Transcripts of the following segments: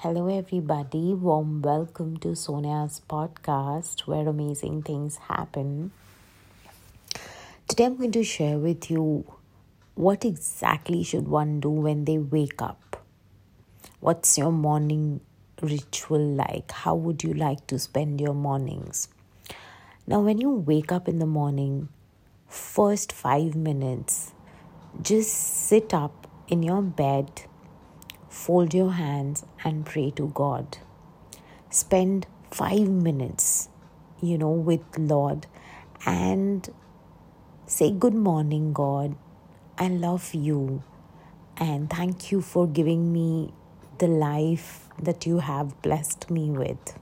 Hello, everybody. Warm welcome to Sonia's podcast where amazing things happen. Today, I'm going to share with you what exactly should one do when they wake up. What's your morning ritual like? How would you like to spend your mornings? Now, when you wake up in the morning, first five minutes, just sit up in your bed fold your hands and pray to God. Spend five minutes, you know, with Lord and say, Good morning, God. I love you and thank you for giving me the life that you have blessed me with.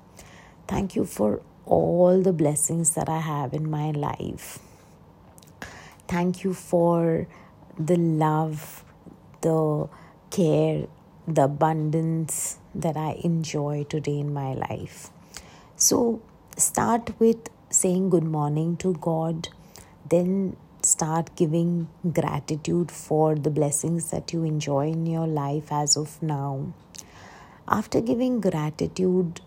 Thank you for all the blessings that I have in my life. Thank you for the love, the care, the abundance that I enjoy today in my life. So, start with saying good morning to God, then start giving gratitude for the blessings that you enjoy in your life as of now. After giving gratitude,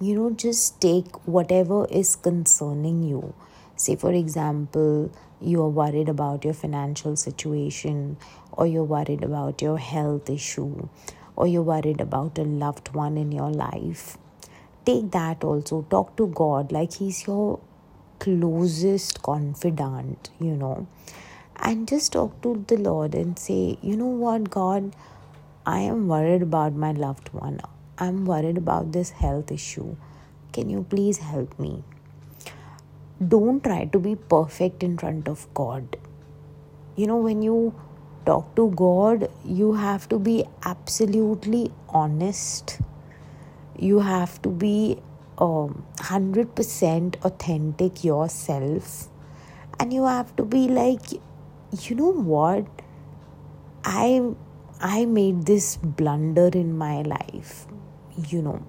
you know, just take whatever is concerning you. Say, for example, you are worried about your financial situation, or you're worried about your health issue, or you're worried about a loved one in your life, take that also. Talk to God like He's your closest confidant, you know, and just talk to the Lord and say, you know what, God, I am worried about my loved one. I'm worried about this health issue. Can you please help me? Don't try to be perfect in front of God. You know, when you talk to God, you have to be absolutely honest. You have to be um, 100% authentic yourself. And you have to be like, you know what? I I made this blunder in my life, you know.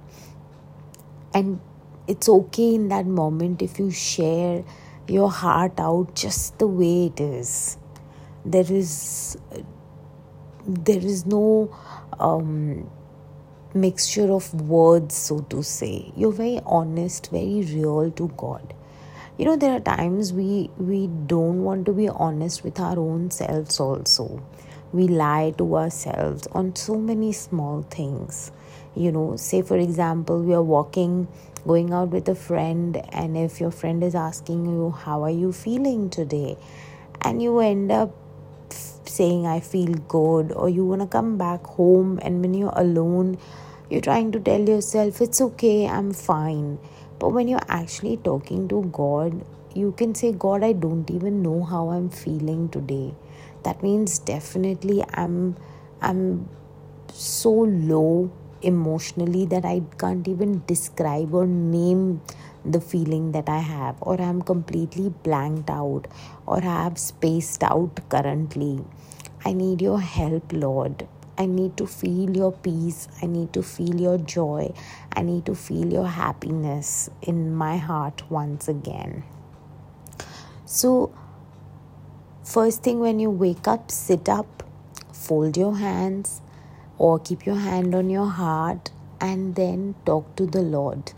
And it's okay in that moment if you share your heart out just the way it is. There is there is no um, mixture of words so to say. You're very honest very real to god. You know there are times we we don't want to be honest with our own selves also. We lie to ourselves on so many small things. You know say for example we are walking going out with a friend and if your friend is asking you how are you feeling today? And you end up saying i feel good or you want to come back home and when you're alone you're trying to tell yourself it's okay i'm fine. But when you're actually talking to god you can say god i don't even know how i'm feeling today. That means definitely i'm i'm so low emotionally that I can't even describe or name the feeling that I have, or I'm completely blanked out, or I have spaced out currently. I need your help, Lord. I need to feel your peace. I need to feel your joy. I need to feel your happiness in my heart once again. So, first thing when you wake up, sit up, fold your hands, or keep your hand on your heart and then talk to the Lord.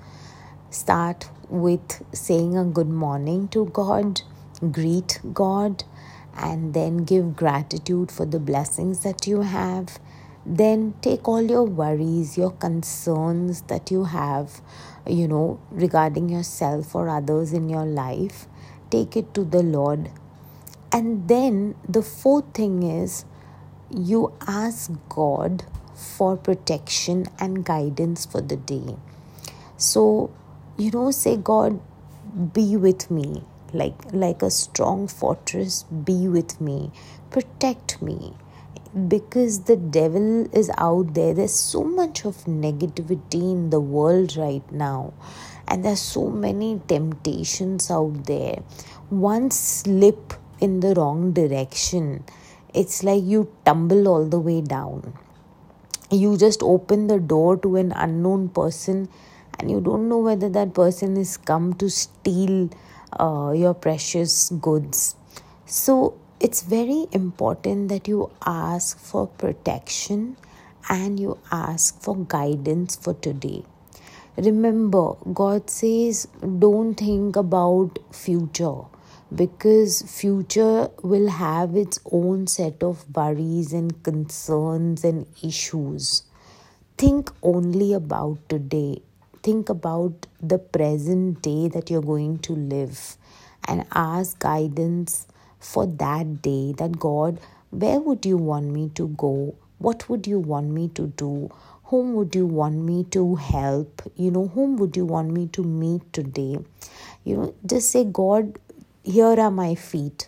Start with saying a good morning to God, greet God, and then give gratitude for the blessings that you have. Then take all your worries, your concerns that you have, you know, regarding yourself or others in your life, take it to the Lord. And then the fourth thing is you ask God for protection and guidance for the day. So, you know, say, God, be with me. Like like a strong fortress be with me. Protect me. Because the devil is out there. There's so much of negativity in the world right now. And there's so many temptations out there. One slip in the wrong direction it's like you tumble all the way down. You just open the door to an unknown person and you don't know whether that person is come to steal uh, your precious goods. So it's very important that you ask for protection and you ask for guidance for today remember god says don't think about future because future will have its own set of worries and concerns and issues. Think only about today. Think about the present day that you're going to live and ask guidance for that day that god where would you want me to go? What would you want me to do? Whom would you want me to help? You know whom would you want me to meet today? You know just say god here are my feet.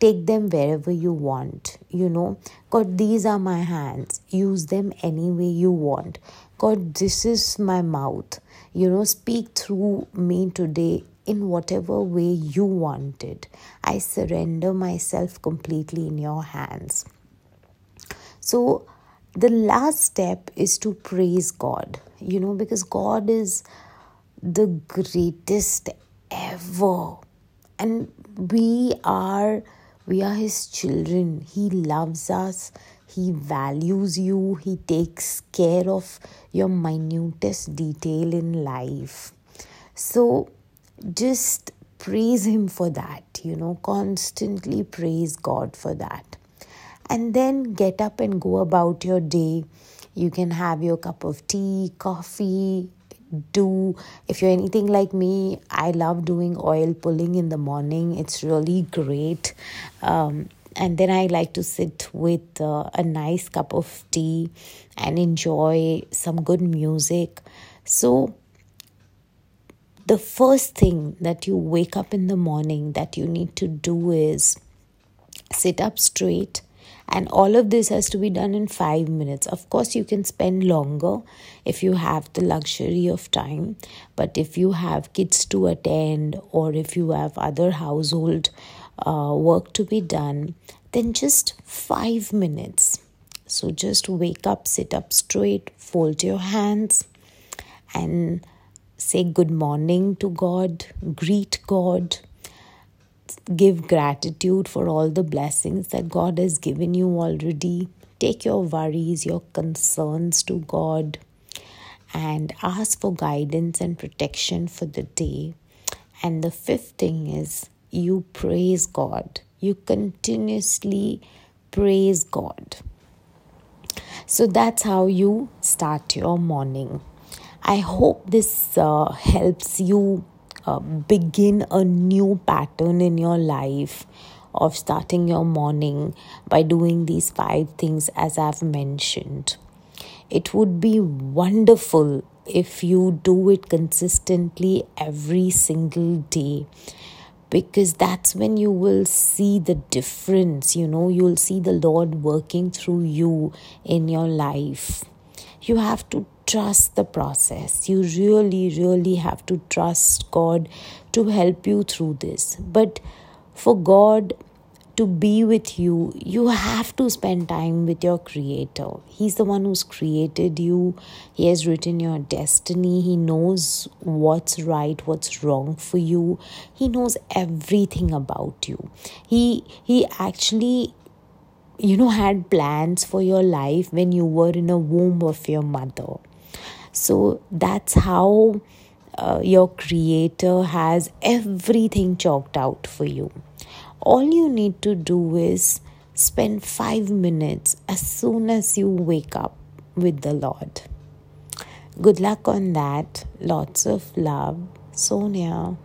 Take them wherever you want you know. God these are my hands. Use them any way you want. God this is my mouth. You know speak through me today in whatever way you want it i surrender myself completely in your hands. So the last step is to praise god you know because god is the greatest ever and we are we are his children. He loves us. He values you. He takes care of your minutest detail in life. So just praise him for that you know constantly praise god for that. And then get up and go about your day. You can have your cup of tea coffee do. If you're anything like me i love doing oil pulling in the morning. It's really great. Um, and then i like to sit with uh, a nice cup of tea and enjoy some good music. So the first thing that you wake up in the morning that you need to do is sit up straight and all of this has to be done in 5 minutes. Of course you can spend longer if you have the luxury of time. But if you have kids to attend or if you have other household uh, work to be done then just 5 minutes. So just wake up sit up straight fold your hands and say good morning to god greet god give gratitude for all the blessings that God has given you already. Take your worries, your concerns to God, and ask for guidance and protection for the day. And the fifth thing is you praise God. You continuously praise God. So that's how you start your morning. I hope this uh, helps you uh, begin a new pattern in your life of starting your morning by doing these five things as I've mentioned. It would be wonderful if you do it consistently every single day because that's when you will see the difference. You know, you'll see the Lord working through you in your life. You have to trust the process. You really, really have to trust God to help you through this. But for God to be with you, you have to spend time with your Creator. He's the one who's created you, He has written your destiny, He knows what's right, what's wrong for you, He knows everything about you. He, he actually you know had plans for your life when you were in a womb of your mother so that's how uh, your creator has everything chalked out for you. All you need to do is spend five minutes as soon as you wake up with the Lord. Good luck on that. Lots of love. Sonia.